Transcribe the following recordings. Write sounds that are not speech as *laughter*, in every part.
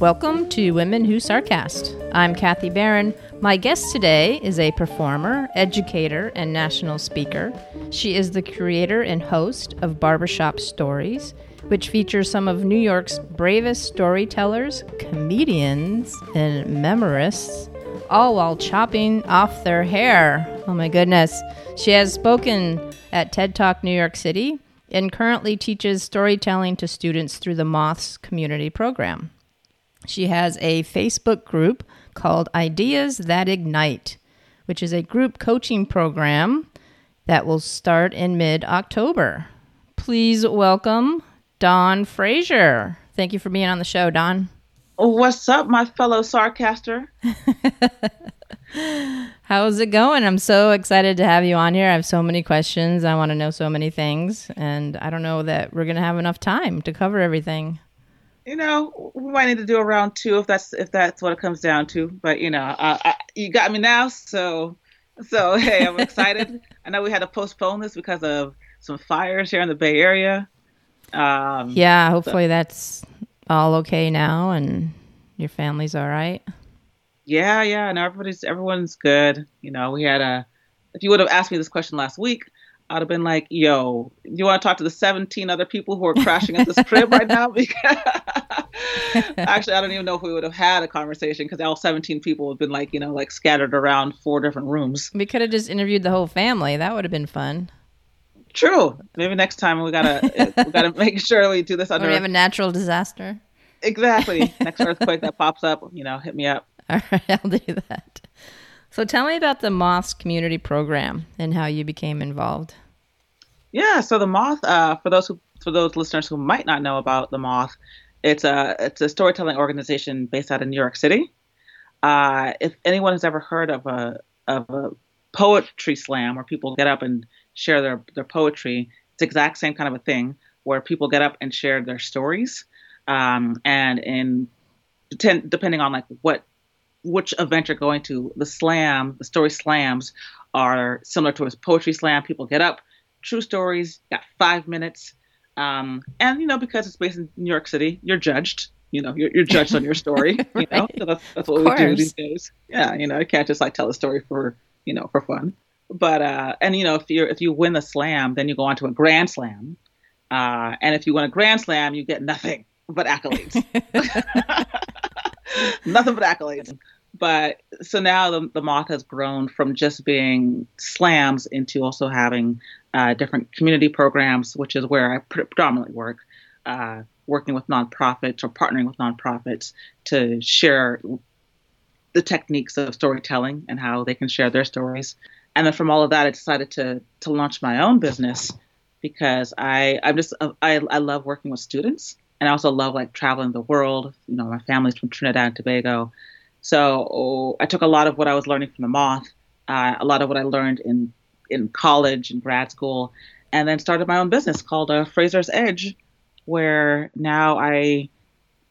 Welcome to Women Who Sarcast. I'm Kathy Barron. My guest today is a performer, educator, and national speaker. She is the creator and host of Barbershop Stories, which features some of New York's bravest storytellers, comedians, and memoirists, all while chopping off their hair. Oh my goodness. She has spoken at TED Talk New York City and currently teaches storytelling to students through the Moths Community Program. She has a Facebook group called Ideas That Ignite, which is a group coaching program that will start in mid October. Please welcome Dawn Fraser. Thank you for being on the show, Dawn. What's up, my fellow sarcaster? *laughs* How's it going? I'm so excited to have you on here. I have so many questions. I want to know so many things, and I don't know that we're going to have enough time to cover everything you know, we might need to do a round two if that's if that's what it comes down to. But you know, uh, I, you got me now, so so hey, I'm excited. *laughs* I know we had to postpone this because of some fires here in the Bay Area. Um, yeah, hopefully so. that's all okay now, and your family's all right. Yeah, yeah, and everybody's everyone's good. You know, we had a. If you would have asked me this question last week, I'd have been like, yo, you want to talk to the 17 other people who are crashing at this crib right now? Because *laughs* *laughs* actually, I don't even know if we would have had a conversation because all 17 people would have been like, you know, like scattered around four different rooms. We could have just interviewed the whole family. That would have been fun. True. Maybe next time we gotta *laughs* we gotta make sure we do this under. we have a natural disaster. Exactly. Next earthquake that pops up, you know, hit me up. All right, I'll do that. So tell me about the Moths community program and how you became involved. Yeah, so the Moth, uh, for those who, for those listeners who might not know about the Moth, it's a it's a storytelling organization based out of New York City. Uh, if anyone has ever heard of a of a poetry slam where people get up and share their their poetry, it's the exact same kind of a thing where people get up and share their stories. Um, and in depending on like what which event you're going to, the slam, the story slams are similar to a poetry slam. People get up, true stories, got five minutes. Um, and, you know, because it's based in New York City, you're judged. You know, you're, you're judged on your story. right. *laughs* You know, so that's, that's what we do these days. Yeah, you know, I can't just like tell a story for, you know, for fun. But, uh, and, you know, if you if you win the slam, then you go on to a grand slam. Uh, and if you win a grand slam, you get nothing but accolades. *laughs* *laughs* Nothing but accolades. But so now the, the moth has grown from just being slams into also having uh, different community programs, which is where I predominantly work, uh, working with nonprofits or partnering with nonprofits to share the techniques of storytelling and how they can share their stories. And then from all of that, I decided to to launch my own business because I I'm just I I love working with students and I also love like traveling the world. You know, my family's from Trinidad and Tobago, so I took a lot of what I was learning from the Moth, uh, a lot of what I learned in in college and grad school, and then started my own business called uh, Fraser's Edge, where now I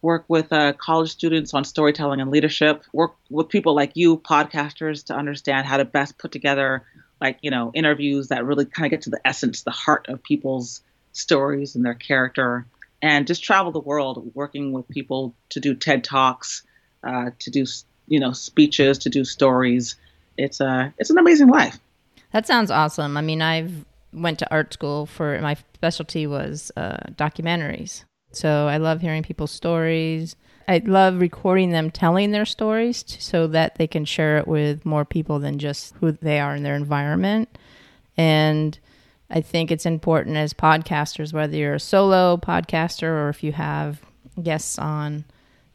work with uh, college students on storytelling and leadership. Work with people like you, podcasters, to understand how to best put together like you know interviews that really kind of get to the essence, the heart of people's stories and their character and just travel the world working with people to do TED Talks, uh, to do you know speeches, to do stories. It's a uh, it's an amazing life. That sounds awesome. I mean, I've went to art school for my specialty was uh, documentaries. So I love hearing people's stories. I love recording them telling their stories t- so that they can share it with more people than just who they are in their environment. And I think it's important as podcasters, whether you're a solo podcaster or if you have guests on,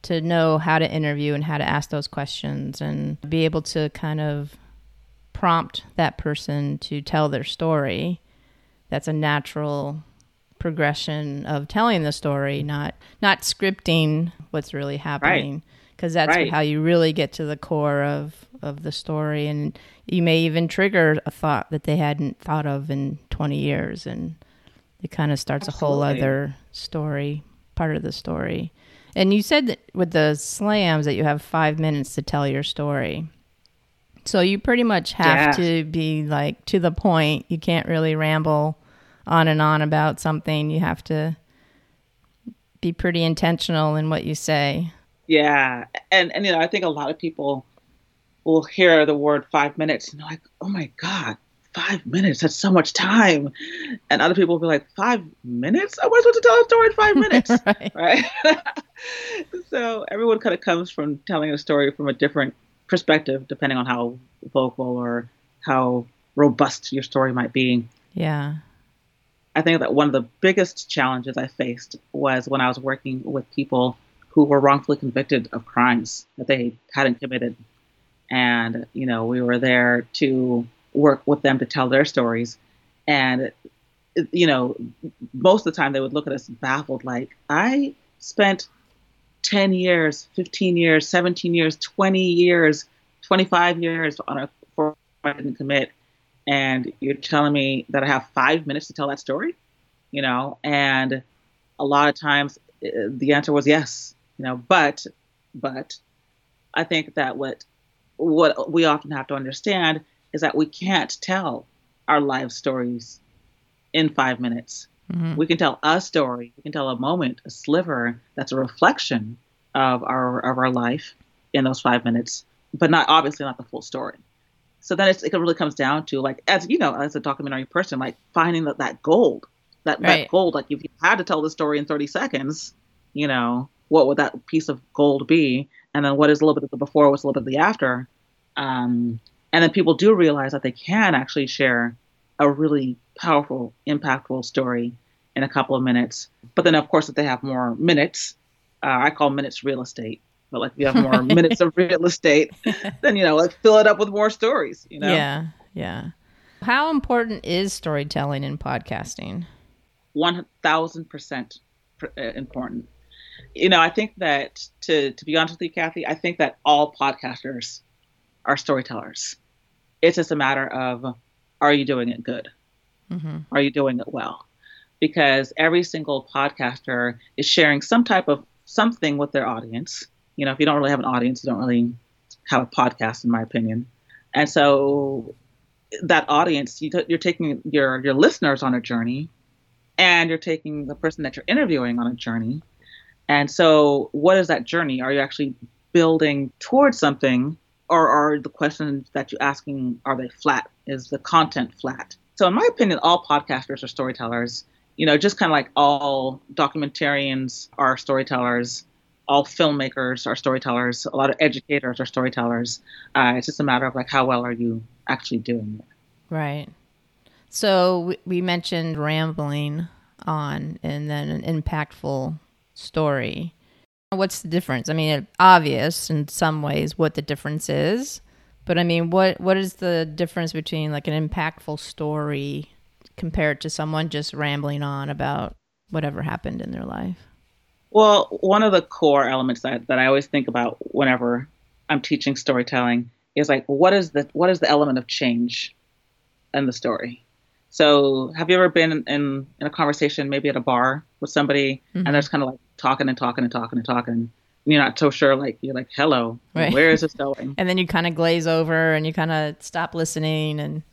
to know how to interview and how to ask those questions and be able to kind of prompt that person to tell their story. That's a natural progression of telling the story, not not scripting what's really happening. Because right. that's right. how you really get to the core of of the story, and you may even trigger a thought that they hadn't thought of in 20 years, and it kind of starts Absolutely. a whole other story, part of the story. And you said that with the slams that you have five minutes to tell your story. So you pretty much have yeah. to be like to the point. You can't really ramble on and on about something. You have to be pretty intentional in what you say. Yeah, and and you know, I think a lot of people will hear the word five minutes and they're like, "Oh my god, five minutes? That's so much time." And other people will be like, five minutes? I was supposed to tell a story in five minutes, *laughs* right? right? *laughs* so everyone kind of comes from telling a story from a different perspective, depending on how vocal or how robust your story might be. Yeah. I think that one of the biggest challenges I faced was when I was working with people who were wrongfully convicted of crimes that they hadn't committed. And, you know, we were there to work with them to tell their stories. And, you know, most of the time they would look at us baffled, like, I spent 10 years, 15 years, 17 years, 20 years, 25 years on a for I didn't commit. And you're telling me that I have five minutes to tell that story, you know, and a lot of times uh, the answer was yes, you know, but, but I think that what, what we often have to understand is that we can't tell our life stories in five minutes. Mm-hmm. We can tell a story, we can tell a moment, a sliver that's a reflection of our of our life in those five minutes, but not obviously not the full story. So then it really comes down to like, as you know, as a documentary person, like finding that that gold, that right. that gold. Like if you had to tell the story in 30 seconds, you know, what would that piece of gold be? And then what is a little bit of the before, what's a little bit of the after? Um, and then people do realize that they can actually share a really powerful, impactful story in a couple of minutes. But then, of course, if they have more minutes, uh, I call minutes real estate but like if you have more *laughs* minutes of real estate, then you know, like fill it up with more stories. You know. Yeah, yeah. How important is storytelling in podcasting? One thousand percent uh, important. You know, I think that to to be honest with you, Kathy, I think that all podcasters are storytellers. It's just a matter of are you doing it good? Mm-hmm. Are you doing it well? Because every single podcaster is sharing some type of something with their audience you know, if you don't really have an audience, you don't really have a podcast, in my opinion. And so that audience, you are taking your your listeners on a journey, and you're taking the person that you're interviewing on a journey. And so, what is that journey? Are you actually building towards something, or are the questions that you're asking are they flat? Is the content flat? So, in my opinion, all podcasters are storytellers. You know, just kind of like all documentarians are storytellers all filmmakers are storytellers. A lot of educators are storytellers. Uh, it's just a matter of like how well are you actually doing it. Right. So we mentioned rambling on and then an impactful story. What's the difference? I mean, obvious in some ways what the difference is, but I mean, what what is the difference between like an impactful story compared to someone just rambling on about whatever happened in their life? Well, one of the core elements that, that I always think about whenever I'm teaching storytelling is like what is the what is the element of change in the story? So have you ever been in, in, in a conversation maybe at a bar with somebody mm-hmm. and they're just kind of like talking and talking and talking and talking and you're not so sure like you're like hello right. where is this going *laughs* and then you kind of glaze over and you kind of stop listening and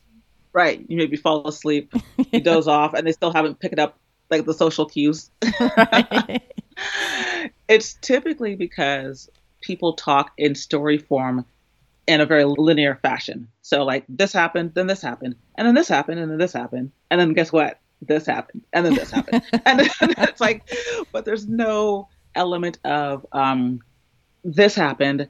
right you maybe fall asleep *laughs* you doze off and they still haven't picked up like the social cues *laughs* right it's typically because people talk in story form in a very linear fashion. So like this happened, then this happened, and then this happened, and then this happened, and then guess what? This happened, and then this *laughs* happened, and then *laughs* it's like, but there's no element of um, this happened,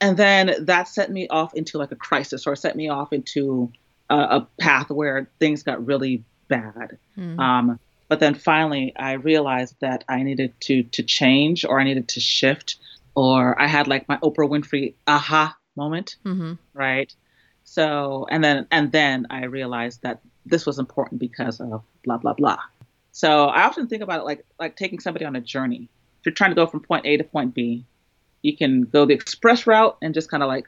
and then that set me off into like a crisis, or set me off into a, a path where things got really bad. Mm. Um, but then finally, I realized that I needed to to change, or I needed to shift, or I had like my Oprah Winfrey aha moment, mm-hmm. right? So, and then and then I realized that this was important because of blah blah blah. So I often think about it like like taking somebody on a journey. If you're trying to go from point A to point B, you can go the express route and just kind of like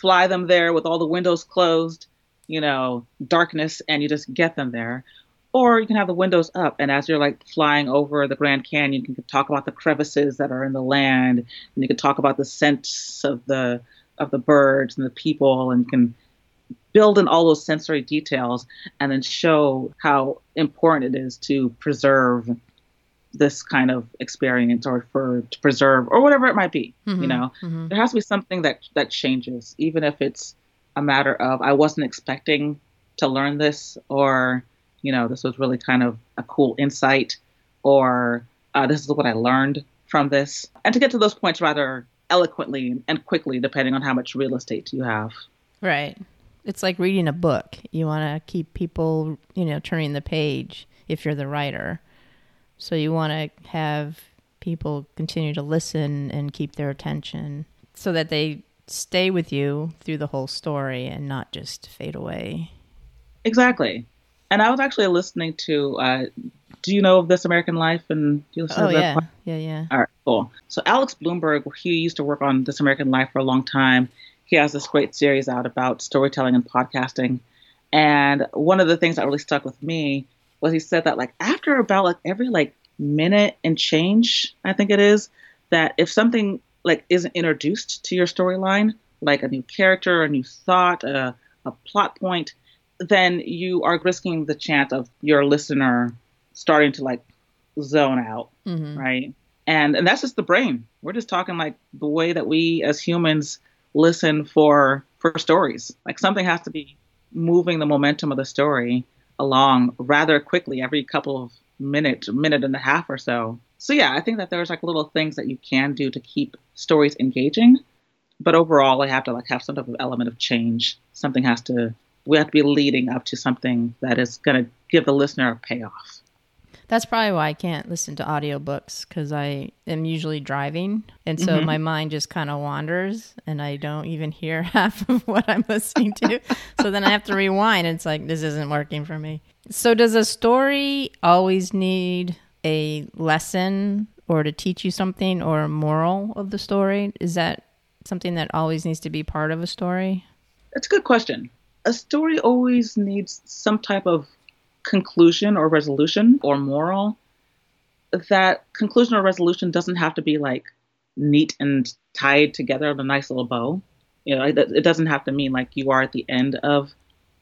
fly them there with all the windows closed, you know, darkness, and you just get them there. Or you can have the windows up, and as you're like flying over the Grand Canyon, you can talk about the crevices that are in the land, and you can talk about the scents of the of the birds and the people, and can build in all those sensory details, and then show how important it is to preserve this kind of experience or for to preserve or whatever it might be Mhm, you know? Mhm. there has to be something that that changes even if it's a matter of i wasn't expecting to learn this or you know this was really kind of a cool insight or uh, this is what i learned from this. And to get to those points rather eloquently and quickly depending on how much real estate you have Right. It's like reading a book. You want to keep people, you know, turning the page if you're the writer. So you want to have people continue to listen and keep their attention so that they stay with you through the whole story and not just fade away. exactly and i was actually listening to uh, do you know of this american life and do you listen Oh to that yeah. Yeah, yeah. All right, cool. So Alex Blumberg, he used to work on This American Life for a long time. He has this great series out about storytelling and podcasting. And one of the things that really stuck with me was he said that like after about like every like minute and change, I think it is, that if something like isn't introduced to your storyline, like a new character, a new thought, a, a plot point, then you are risking the chance of your listener starting to like zone out hmm right? And and that's just the brain. We're just talking like the way that we as humans listen for for stories. Like something has to be moving the momentum of the story along rather quickly every couple of minutes, minute and a half or so. So yeah, I think that there's like little things that you can do to keep stories engaging. But overall, I have to like have some type of element of change. Something has to we have to be leading up to something that is going to give the listener a payoff. That's probably why I can't listen to audiobooks because I am usually driving. And so Mhm. my mind just kind of wanders and I don't even hear *laughs* half of what I'm listening to. so then I have to rewind. And it's like, this isn't working for me. So, does a story always need a lesson or to teach you something or a moral of the story? Is that something that always needs to be part of a story? That's a good question. A story always needs some type of conclusion or resolution or moral. That conclusion or resolution doesn't have to be like neat and tied together in a nice little bow. You know, it, doesn't have to mean like you are at the end of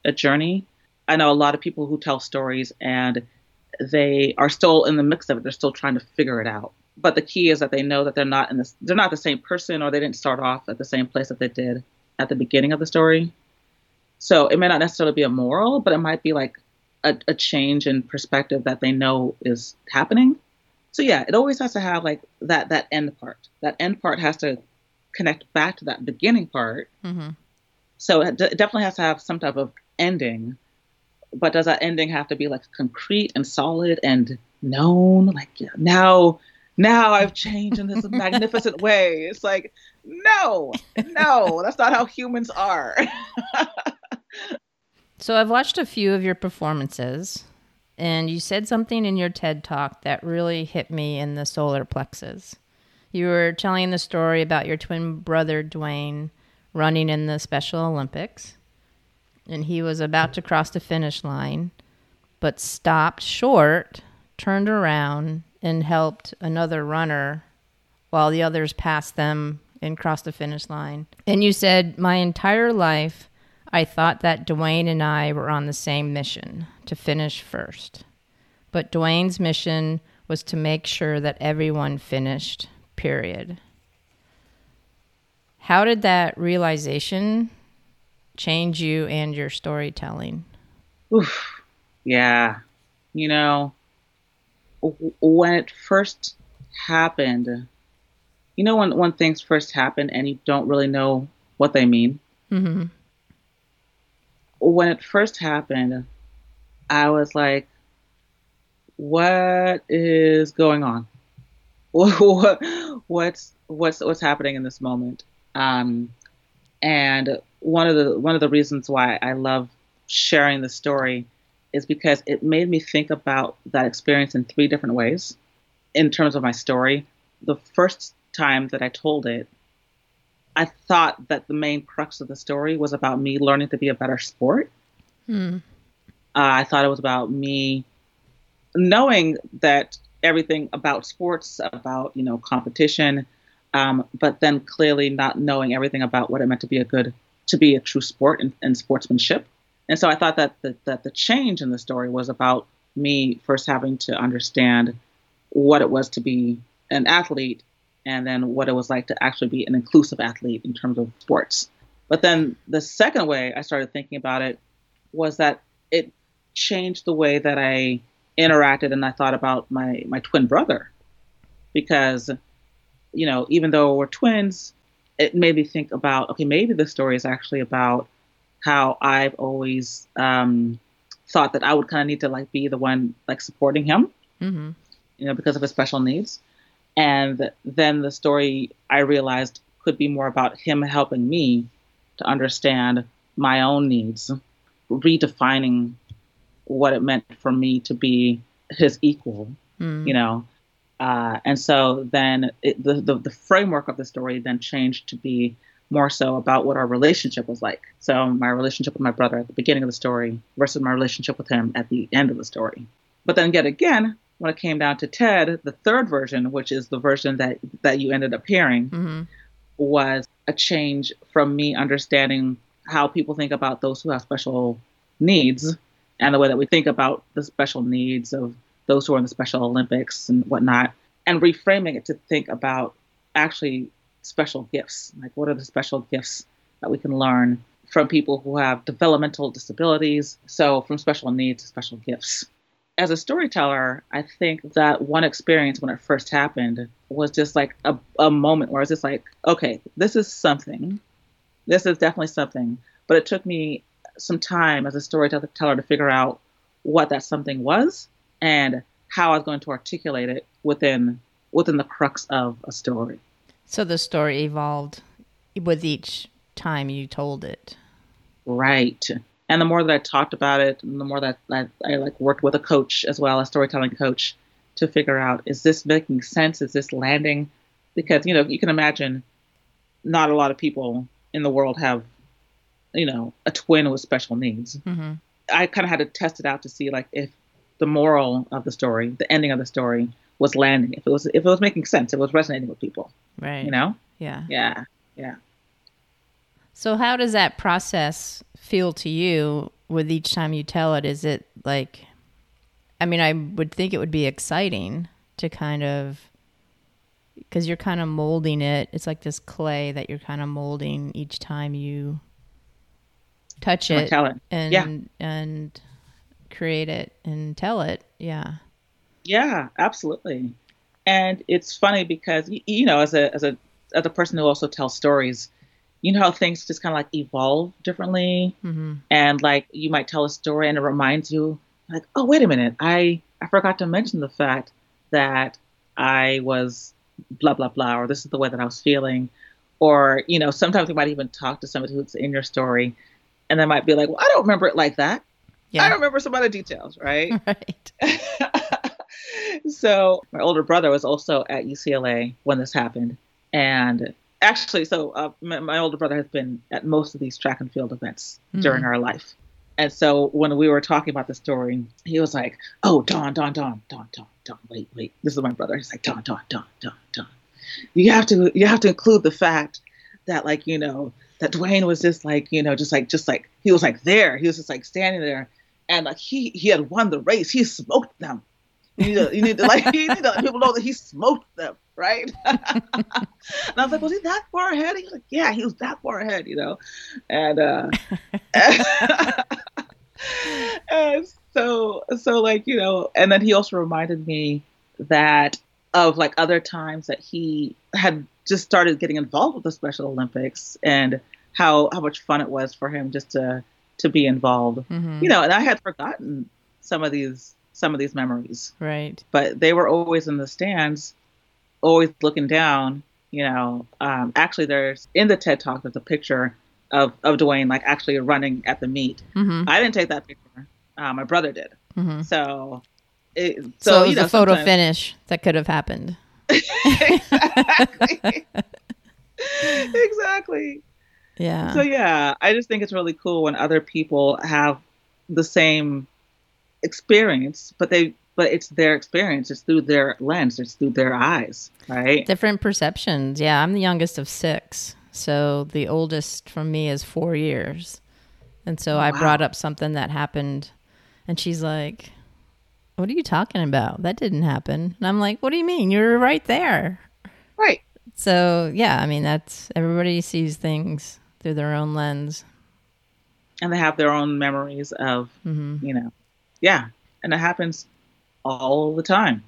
a journey. I know a lot of people who tell stories and they are still in the mix of it. They're still trying to figure it out. But the key is that they know that they're not in this. They're not the same person, or they didn't start off at the same place that they did at the beginning of the story. So it may not necessarily be a moral, but it might be like a, a change in perspective that they know is happening. So yeah, it always has to have like that that end part. That end part has to connect back to that beginning part. Mm-hmm. So it, d- it definitely has to have some type of ending. But does that ending have to be like concrete and solid and known? Like yeah, now, now I've changed in this *laughs* magnificent way. It's like no, no, that's not how humans are. *laughs* So I've watched a few of your performances, and you said something in your TED talk that really hit me in the solar plexus. You were telling the story about your twin brother Dwayne running in the Special Olympics, and he was about to cross the finish line, but stopped short, turned around, and helped another runner while the others passed them and crossed the finish line. And you said, My entire life, I thought that Dwayne and I were on the same mission to finish first. But Dwayne's mission was to make sure that everyone finished, period. How did that realization change you and your storytelling? Oof. Yeah. You know, when it first happened, you know, when, when things first happen and you don't really know what they mean? Mm-hmm. When it first happened, I was like, what is going on? *laughs* What's what's what's happening in this moment? Um, and one of the one of the reasons why I love sharing the story is because it made me think about that experience in three different ways in terms of my story. The first time that I told it, I thought that the main crux of the story was about me learning to be a better sport. Hmm. Uh, I thought it was about me knowing that everything about sports, about you know competition, um, but then clearly not knowing everything about what it meant to be a good, to be a true sport and, and sportsmanship. And so I thought that the, that the change in the story was about me first having to understand what it was to be an athlete and then what it was like to actually be an inclusive athlete in terms of sports. But then the second way I started thinking about it was that it changed the way that I interacted and I thought about my my twin brother because you know even though we're twins it made me think about okay maybe the story is actually about how I've always um, thought that I would kind of need to like be the one like supporting him Mm-hmm. you know because of his special needs and then the story I realized could be more about him helping me to understand my own needs redefining what it meant for me to be his equal, Mm. you know. Uh, and so then it, the, the the framework of the story then changed to be more so about what our relationship was like. So my relationship with my brother at the beginning of the story versus my relationship with him at the end of the story. But then yet again, when it came down to Ted, the third version, which is the version that that you ended up hearing, hmm was a change from me understanding how people think about those who have special needs and the way that we think about the special needs of those who are in the Special Olympics and whatnot, and reframing it to think about actually special gifts. Like, what are the special gifts that we can learn from people who have developmental disabilities? So, from special needs to special gifts. As a storyteller, I think that one experience when it first happened was just like a, a moment where I was just like, okay, this is something. This is definitely something. But it took me some time as a storyteller to figure out what that something was and how I was going to articulate it within within the crux of a story. So the story evolved with each time you told it. Right. And the more that I talked about it, and the more that I, I like worked with a coach as well, a storytelling coach, to figure out is this making sense? Is this landing? Because you know you can imagine, not a lot of people in the world have, you know, a twin with special needs. hmm I kind of had to test it out to see like if the moral of the story, the ending of the story, was landing. If it was if it was making sense, if it was resonating with people. Right. You know? Yeah. Yeah. Yeah. So how does that process feel to you with each time you tell it? Is it like I mean, I would think it would be exciting to kind of because you're kind of molding it. It's like this clay that you're kind of molding each time you touch it tell it. and Yeah. and create it and tell it. Yeah. Yeah, absolutely. And it's funny because you know, as a as a as a person who also tells stories, you know how things just kind of like evolve differently, hmm and like you might tell a story and it reminds you, like, oh wait a minute, I I forgot to mention the fact that I was blah blah blah, or this is the way that I was feeling, or you know, sometimes you might even talk to somebody who's in your story, and they might be like, well, I don't remember it like that. I Yeah. don't remember some other details, right? *laughs* right. *laughs* so my older brother was also at UCLA when this happened, and actually, so uh, my, my older brother has been at most of these track and field events during our life. And so when we were talking about the story, he was like, "Oh, Dawn, Dawn, Dawn, Dawn, Dawn, Dawn. Wait, wait. This is my brother." He's like, "Dawn, Dawn, Dawn, Dawn, Dawn. You have to, you have to include the fact that, like, you know, that Dwayne was just like, you know, just like, just like he was like there. He was just like standing there, and like he he had won the race. He smoked them. You need to, you need to like, *laughs* you need to let people know that he smoked them, right? *laughs* and I was like, was he that far ahead? He was like, yeah, he was that far ahead, you know, and. uh *laughs* and so so like you know and then he also reminded me that of like other times that he had just started getting involved with the special olympics and how how much fun it was for him just to to be involved hmm you know and i had forgotten some of these some of these memories Right. but they were always in the stands always looking down you know um, actually there's in the ted talk there's a picture of of dwayne like actually running at the meet hmm I didn't take that picture. Uh, my brother did. hmm So, it, So, so, it was know, a photo finish that could have happened. *laughs* exactly. exactly. Yeah. So yeah, I just think it's really cool when other people have the same experience, but they but it's their experience. It's through their lens. It's through their eyes, right? Different perceptions. Yeah, I'm the youngest of six. So the oldest from me is four years. And so I brought up something that happened, and she's like, what are you talking about? That didn't happen. And I'm like, what do you mean? You're right there. Right. So, yeah, I mean, that's everybody sees things through their own lens. And they have their own memories of, Mm-hmm. you know, yeah. And it happens all the time.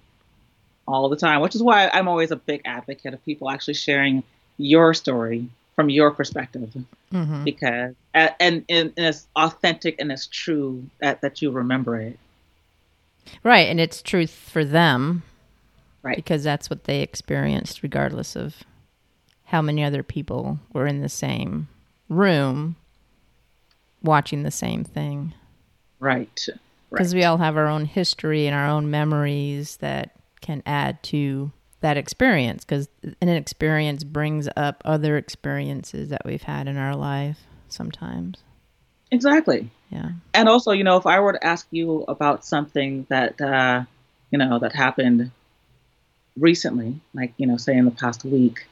All the time, which is why I'm always a big advocate of people actually sharing your story from your perspective Mm-hmm. because and and, and as authentic and it's true that, that you remember it Right. And it's truth for them right because that's what they experienced, regardless of how many other people were in the same room watching the same thing. right Because we all have our own history and our own memories that can add to that experience. Because an experience brings up other experiences that we've had in our life sometimes. exactly Yeah. and also you know if i were to ask you about something that uh you know that happened recently like you know say in the past week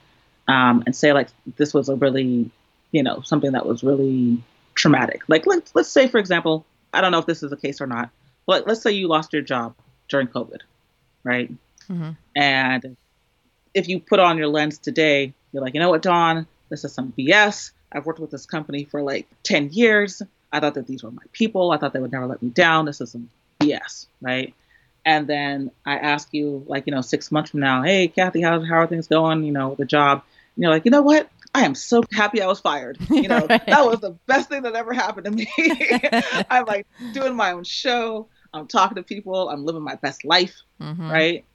um and say like this was a really you know something that was really traumatic like let's let's say for example i don't know if this is the case or not but let's say you lost your job during covid right Mhm. and if you put on your lens today you're like you know what Dawn this is some bs i've worked with this company for like 10 years I thought that these were my people. I thought they would never let me down. This is some BS, right? And then I ask you, like, you know, six months from now, hey, Kathy, how, how are things going, you know, the job? And you're like, you know what? I am so happy I was fired. You know, *laughs* Right. that was the best thing that ever happened to me. *laughs* I'm like doing my own show. I'm talking to people. I'm living my best life, Mhm. right?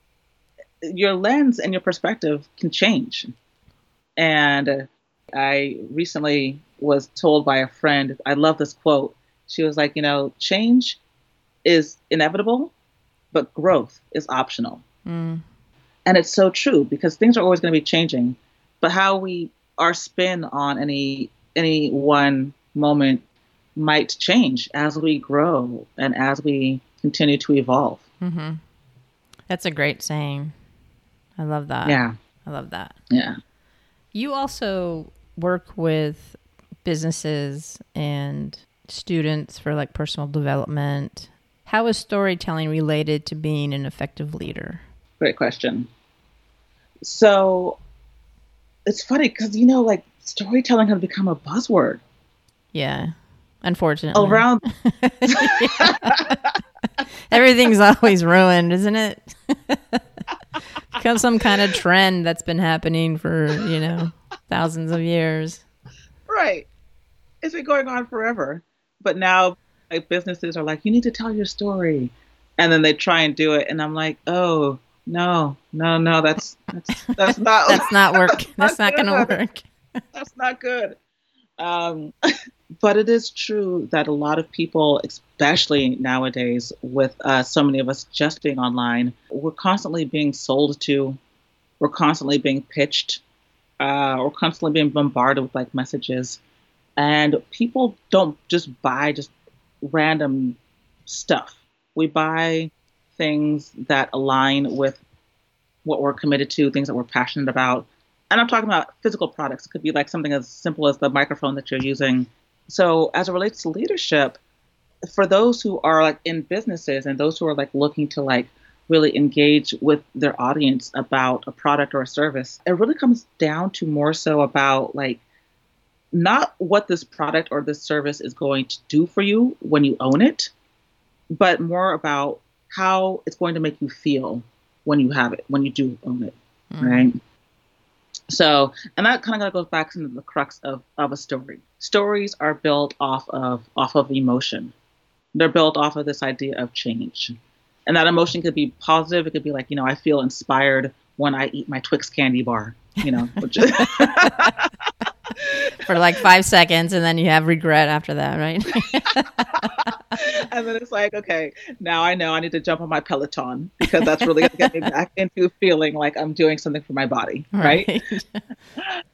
Your lens and your perspective can change. And I recently was told by a friend, I love this quote. She was like, you know, change is inevitable, but growth is optional. Mm. And it's so true because things are always going to be changing, but how we our spin on any any one moment might change as we grow and as we continue to evolve. Mm-hmm. That's a great saying. I love that. yeah. I love that. Yeah. You also work with businesses and students for like personal development. How is storytelling related to being an effective leader? Great question. So it's funny because you know, like storytelling has become a buzzword Yeah. Unfortunately. around. *laughs* Everything's always ruined, isn't it? *laughs* Become some kind of trend that's been happening for, you know, thousands of years. right. It's been going on forever, but now like businesses are like, you need to tell your story, and then they try and do it, and I'm like, oh no, no, no, that's that's that's not *laughs* That's not work. *laughs* That's not going to work. *laughs* that's not good. Um, but it is true that a lot of people, especially nowadays, with uh, so many of us just being online, we're constantly being sold to, we're constantly being pitched, uh, we're constantly being bombarded with like messages, and people don't just buy just random stuff. We buy things that align with what we're committed to, things that we're passionate about. And I'm talking about physical products. It could be like something as simple as the microphone that you're using. So, as it relates to leadership, for those who are like in businesses and those who are like looking to like really engage with their audience about a product or a service, it really comes down to more so about like not what this product or this service is going to do for you when you own it, but more about how it's going to make you feel when you have it, when you do own it, mm-hmm. right? So, and that kind of goes back into the crux of, of a story. Stories are built off of off of emotion. They're built off of this idea of change, and that emotion could be positive. It could be like, you know, I feel inspired when I eat my Twix candy bar. You know, *laughs* which For like five seconds, and then you have regret after that, right? *laughs* *laughs* and then it's like, okay, now I know I need to jump on my Peloton because that's really going to get me *laughs* back into feeling like I'm doing something for my body, right? *laughs*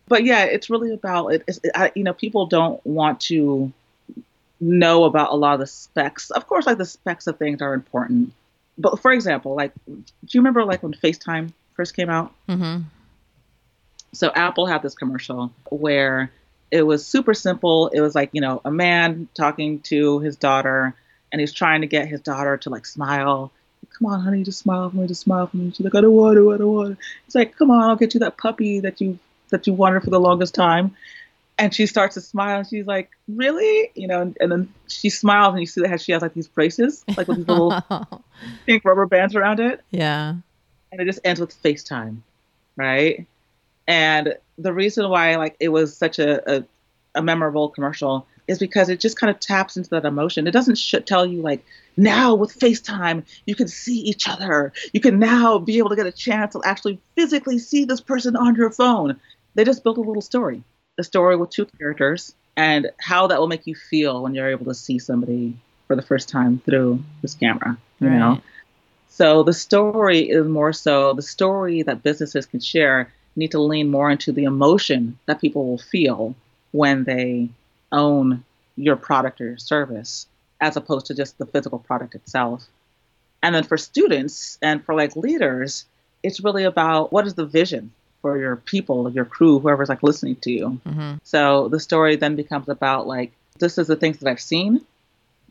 But yeah, it's really about it. It's, I, you know, people don't want to know about a lot of the specs. Of course, like the specs of things are important. But for example, like, do you remember like when FaceTime first came out? hmm So Apple had this commercial where it was super simple. It was like, you know, a man talking to his daughter and he's trying to get his daughter to like smile. come on, honey, just smile for me, just smile for me. She's like, I don't want to, I don't want to. He's like, come on, I'll get you that puppy that you that you wanted for the longest time. And she starts to smile, she's like, really? You know, and, and then she smiles, and you see that she has like these braces, like with these little *laughs* pink rubber bands around it. Yeah. And it just ends with FaceTime, right? And the reason why like it was such a, a, a memorable commercial is because it just kind of taps into that emotion. It doesn't sh- tell you like now with FaceTime you can see each other. You can now be able to get a chance to actually physically see this person on your phone. They just built a little story, a story with two characters, and how that will make you feel when you're able to see somebody for the first time through this camera. You Right. know. So the story is more so the story that businesses can share need to lean more into the emotion that people will feel when they own your product or your service as opposed to just the physical product itself. And then for students and for like leaders, it's really about what is the vision for your people, your crew, whoever's like listening to you. hmm So the story then becomes about like this is the things that I've seen,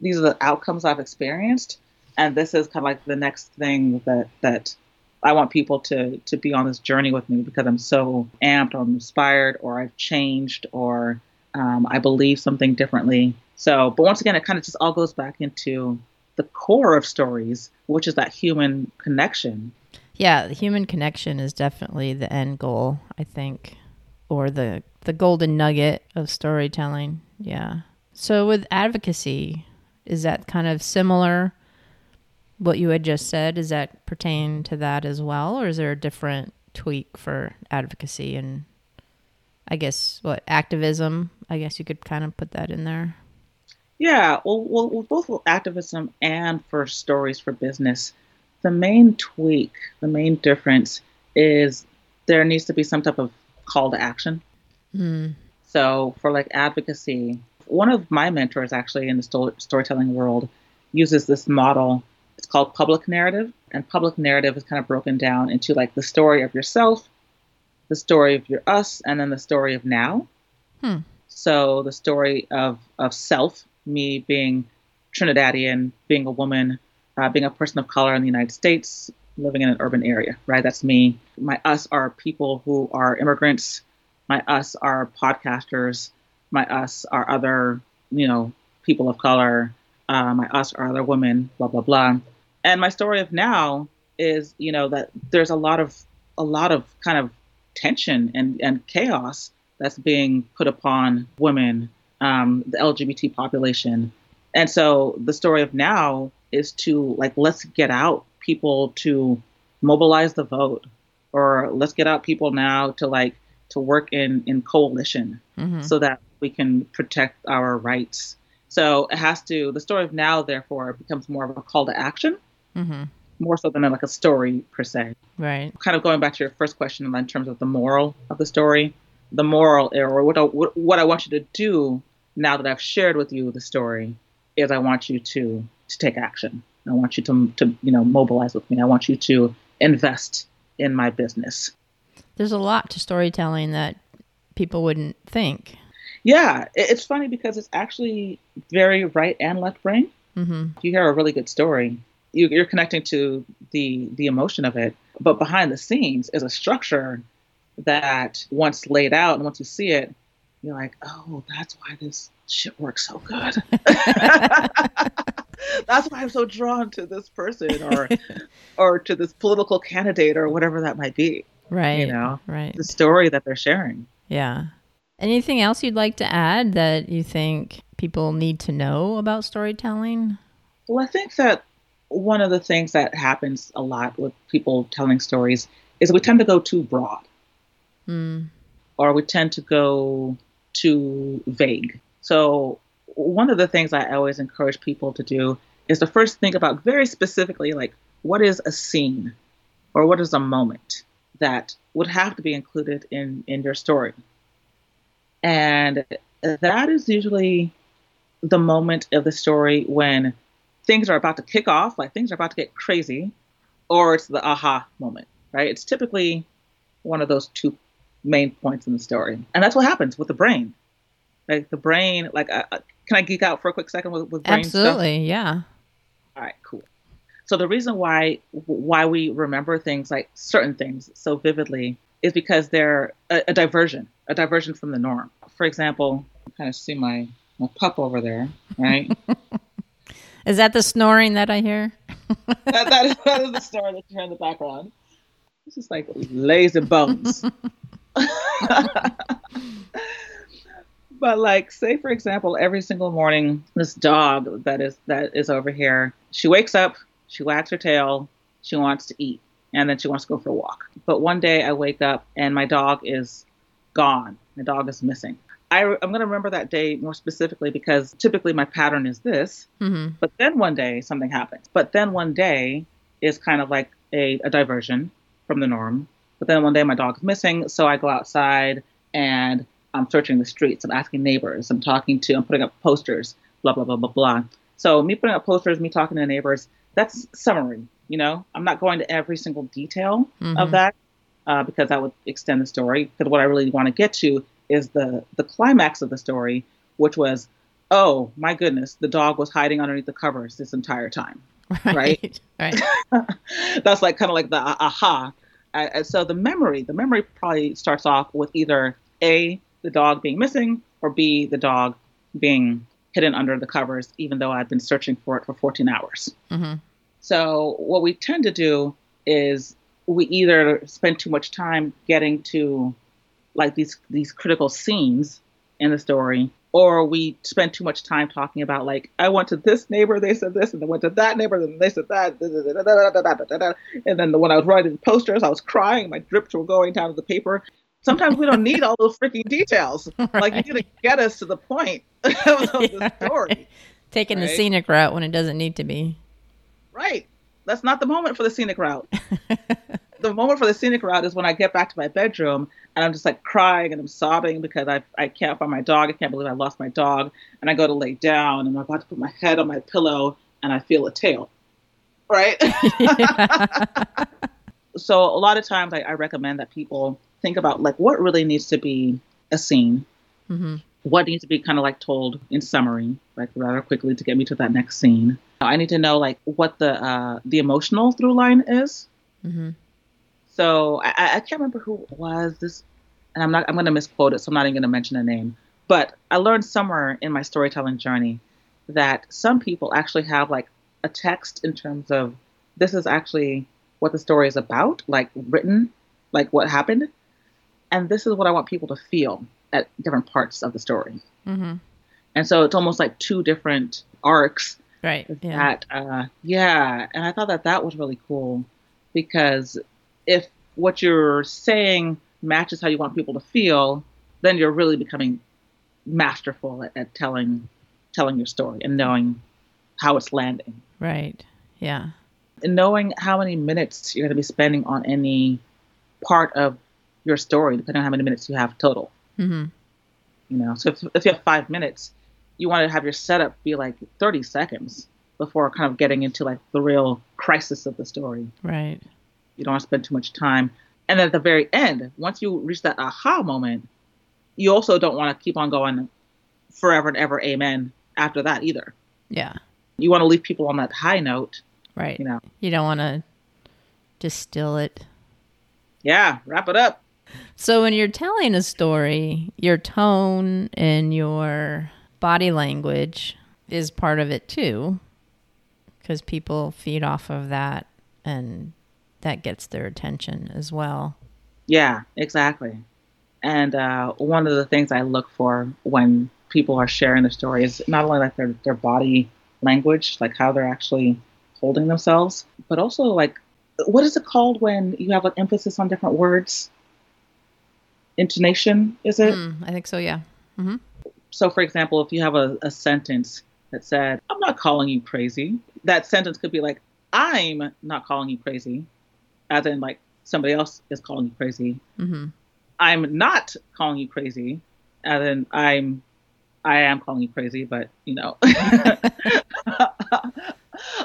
these are the outcomes I've experienced, and this is kind of like the next thing that that I want people to to be on this journey with me because I'm so amped or I'm inspired or I've changed or um, I believe something differently. So, but once again, it kind of just all goes back into the core of stories, which is that human connection. Yeah, the human connection is definitely the end goal, I think, or the the golden nugget of storytelling. Yeah. So with advocacy, is that kind of similar? What you had just said, does that pertain to that as well, or is there a different tweak for advocacy and I guess what activism? I guess you could kind of put that in there. Yeah, well, well, both activism and for stories for business, the main tweak, the main difference is there needs to be some type of call to action. Mm. So for like advocacy, one of my mentors actually in the sto- storytelling world uses this model. Called public narrative, and public narrative is kind of broken down into like the story of yourself, the story of your us, and then the story of now. Hmm. So the story of of self, me being Trinidadian, being a woman, uh, being a person of color in the United States, living in an urban area, right? That's me. My us are people who are immigrants. My us are podcasters. My us are other, you know, people of color. Uh, my us are other women. Blah blah blah. And my story of now is, you know, that there's a lot of a lot of kind of tension and and chaos that's being put upon women, um, the LGBT population. And so the story of now is to like let's get out people to mobilize the vote, or let's get out people now to like to work in in coalition hmm so that we can protect our rights. So it has to the story of now therefore becomes more of a call to action, hmm more so than like a story per se Right. kind of going back to your first question in terms of the moral of the story, the moral or what I, what what I want you to do now that I've shared with you the story is I want you to to take action. I want you to to you know mobilize with me. I want you to invest in my business. There's a lot to storytelling that people wouldn't think. Yeah, it's funny because it's actually very right and left brain. Mm-hmm. You hear a really good story, you, you're connecting to the the emotion of it. But behind the scenes is a structure that once laid out and once you see it, you're like, oh, that's why this shit works so good. *laughs* that's why I'm so drawn to this person or *laughs* or to this political candidate or whatever that might be. Right. You know, Right. the story that they're sharing. Yeah. Anything else you'd like to add that you think people need to know about storytelling? Well, I think that one of the things that happens a lot with people telling stories is we tend to go too broad. Mm. or we tend to go too vague. So, one of the things I always encourage people to do is to first think about very specifically, like, what is a scene or what is a moment that would have to be included in, in your story. And that is usually the moment of the story when things are about to kick off, like things are about to get crazy, or it's the aha moment, right? It's typically one of those two main points in the story. And that's what happens with the brain. Like the brain, like, uh, uh, can I geek out for a quick second with, with brain stuff? Absolutely. Yeah. All right, cool. So the reason why why we remember things like certain things so vividly is because they're a, a diversion, a diversion from the norm. For example, I kind of see my my pup over there, right? *laughs* is that the snoring that I hear? *laughs* that, that, is, that is the snoring that you hear in the background. This is like lazy bones. *laughs* but like say for example every single morning this dog that is that is over here she wakes up she wags her tail she wants to eat and then she wants to go for a walk but one day i wake up and my dog is gone my dog is missing I, am going to remember that day more specifically because typically my pattern is this mm-hmm. but then one day something happens but then one day is kind of like a, a diversion from the norm but then one day my dog is missing so i go outside and I'm searching the streets, I'm asking neighbors, I'm talking to, I'm putting up posters, blah, blah, blah, blah, blah. So me putting up posters, me talking to neighbors, that's summary, you know? I'm not going to every single detail mm-hmm. of that uh, because that would extend the story. Because what I really want to get to is the, the climax of the story, which was, oh my goodness, the dog was hiding underneath the covers this entire time. Right. Right. *laughs* right. *laughs* that's like kind of like the aha. Uh, so the memory, the memory probably starts off with either A, the dog being missing, or B, the dog being hidden under the covers, even though I've been searching for it for 14 hours. Mm-hmm. So, what we tend to do is we either spend too much time getting to like these these critical scenes in the story, or we spend too much time talking about like I went to this neighbor, they said this, and I went to that neighbor, and they said that, and then when I was writing posters, I was crying, my drips were going down to the paper, sometimes we don't need all those freaking details. Right. Like you need to get us to the point of the story. Taking right? the scenic route when it doesn't need to be. Right. That's not the moment for the scenic route. The moment for the scenic route is when I get back to my bedroom and I'm just like crying and I'm sobbing because I I can't find my dog. I can't believe I lost my dog. And I go to lay down and I'm about to put my head on my pillow and I feel a tail. Right. *laughs* *laughs* so a lot of times I, I recommend that people think about like what really needs to be a scene. Mm-hmm. What needs to be kind of like told in summary, like rather quickly to get me to that next scene. I need to know like what the uh, the emotional through line is. Mm-hmm. So I, I can't remember who was this, and I'm not I'm going to misquote it, so I'm not even going to mention a name. But I learned somewhere in my storytelling journey that some people actually have like a text in terms of this is actually what the story is about, like written, like what happened, and this is what I want people to feel at different parts of the story. Mm-hmm. And so it's almost like two different arcs. Right. Yeah. That, uh, yeah. And I thought that that was really cool because if what you're saying matches how you want people to feel, then you're really becoming masterful at, at telling telling your story and knowing how it's landing. Right. Yeah. And knowing how many minutes you're going to be spending on any part of your story, depending on how many minutes you have total. Mm-hmm. You know, so if, if you have five minutes, you want to have your setup be like 30 seconds before kind of getting into like the real crisis of the story. Right. You don't want to spend too much time. And at the very end, once you reach that aha moment, you also don't want to keep on going forever and ever, amen, after that either. Yeah. You want to leave people on that high note. Right. You know, you don't want to distill it. Yeah, wrap it up. So when you're telling a story, your tone and your body language is part of it too, because people feed off of that and that gets their attention as well. Yeah, exactly. And uh, one of the things I look for when people are sharing their story is not only like their, their body language, like how they're actually holding themselves, but also like what is it called when you have an emphasis on different words? intonation, is it? Mm, I think so, yeah. Mm-hmm. So, for example, if you have a, a sentence that said, I'm not calling you crazy, that sentence could be like, I'm not calling you crazy, as in, like, somebody else is calling you crazy. Mm-hmm. I'm not calling you crazy, as in, I'm. I am calling you crazy, but you know, *laughs*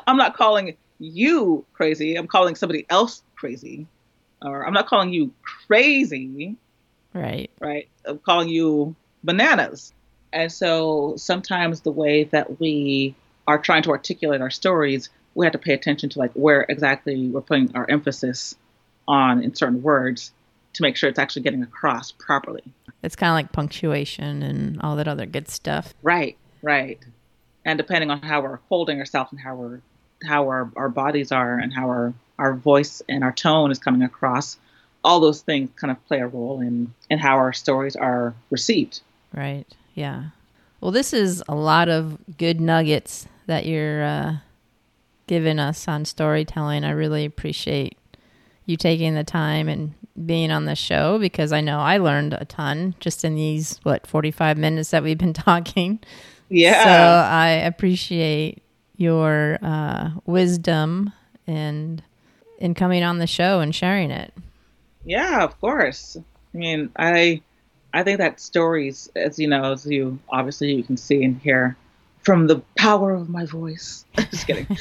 I'm not calling you crazy. I'm calling somebody else crazy, or I'm not calling you crazy. Right. Right. Of calling you bananas. And so sometimes the way that we are trying to articulate our stories we have to pay attention to like where exactly we're putting our emphasis on in certain words to make sure it's actually getting across properly. It's kind of like punctuation and all that other good stuff. Right, right. And depending on how we're holding ourselves and how we're how our, our bodies are and how our, our voice and our tone is coming across, all those things kind of play a role in, in how our stories are received. Right. Yeah. Well, this is a lot of good nuggets that you're uh, giving us on storytelling. I really appreciate you taking the time and being on the show because I know I learned a ton just in these, what, 45 minutes that we've been *laughs* talking. Yeah. So I appreciate your uh, wisdom and in coming on the show and sharing it. Yeah, of course. I mean, I I think that stories, as you know, as you obviously you can see and hear from the power of my voice. *laughs* Just kidding. *laughs*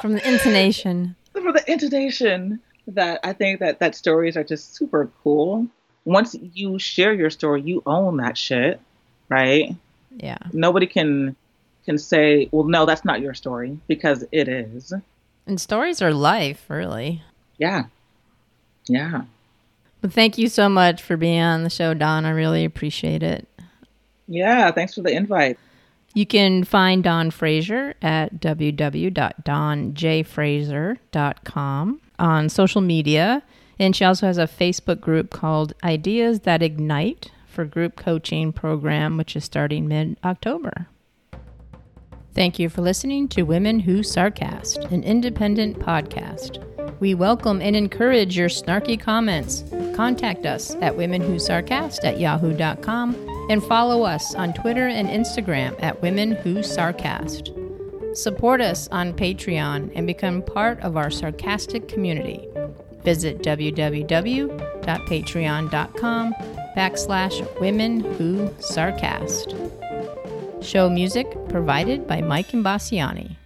from the intonation. From the intonation that I think that that stories are just super cool. Once you share your story, you own that shit, right? Yeah. Nobody can can say, "Well, no, that's not your story," because it is. And stories are life, really. Yeah. Yeah. But thank you so much for being on the show, Dawn. I really appreciate it. Yeah, thanks for the invite. You can find Dawn Fraser at www.dawnjfraser.com on social media. And she also has a Facebook group called Ideas That Ignite for group coaching program, which is starting mid October. Thank you for listening to Women Who Sarcast, an independent podcast. We welcome and encourage your snarky comments. Contact us at womenwhosarcast at yahoo.com and follow us on Twitter and Instagram at Women Who Sarcast. Support us on Patreon and become part of our sarcastic community. Visit www.patreon.com backslash women who sarcast. Show music provided by Mike Imbassiani.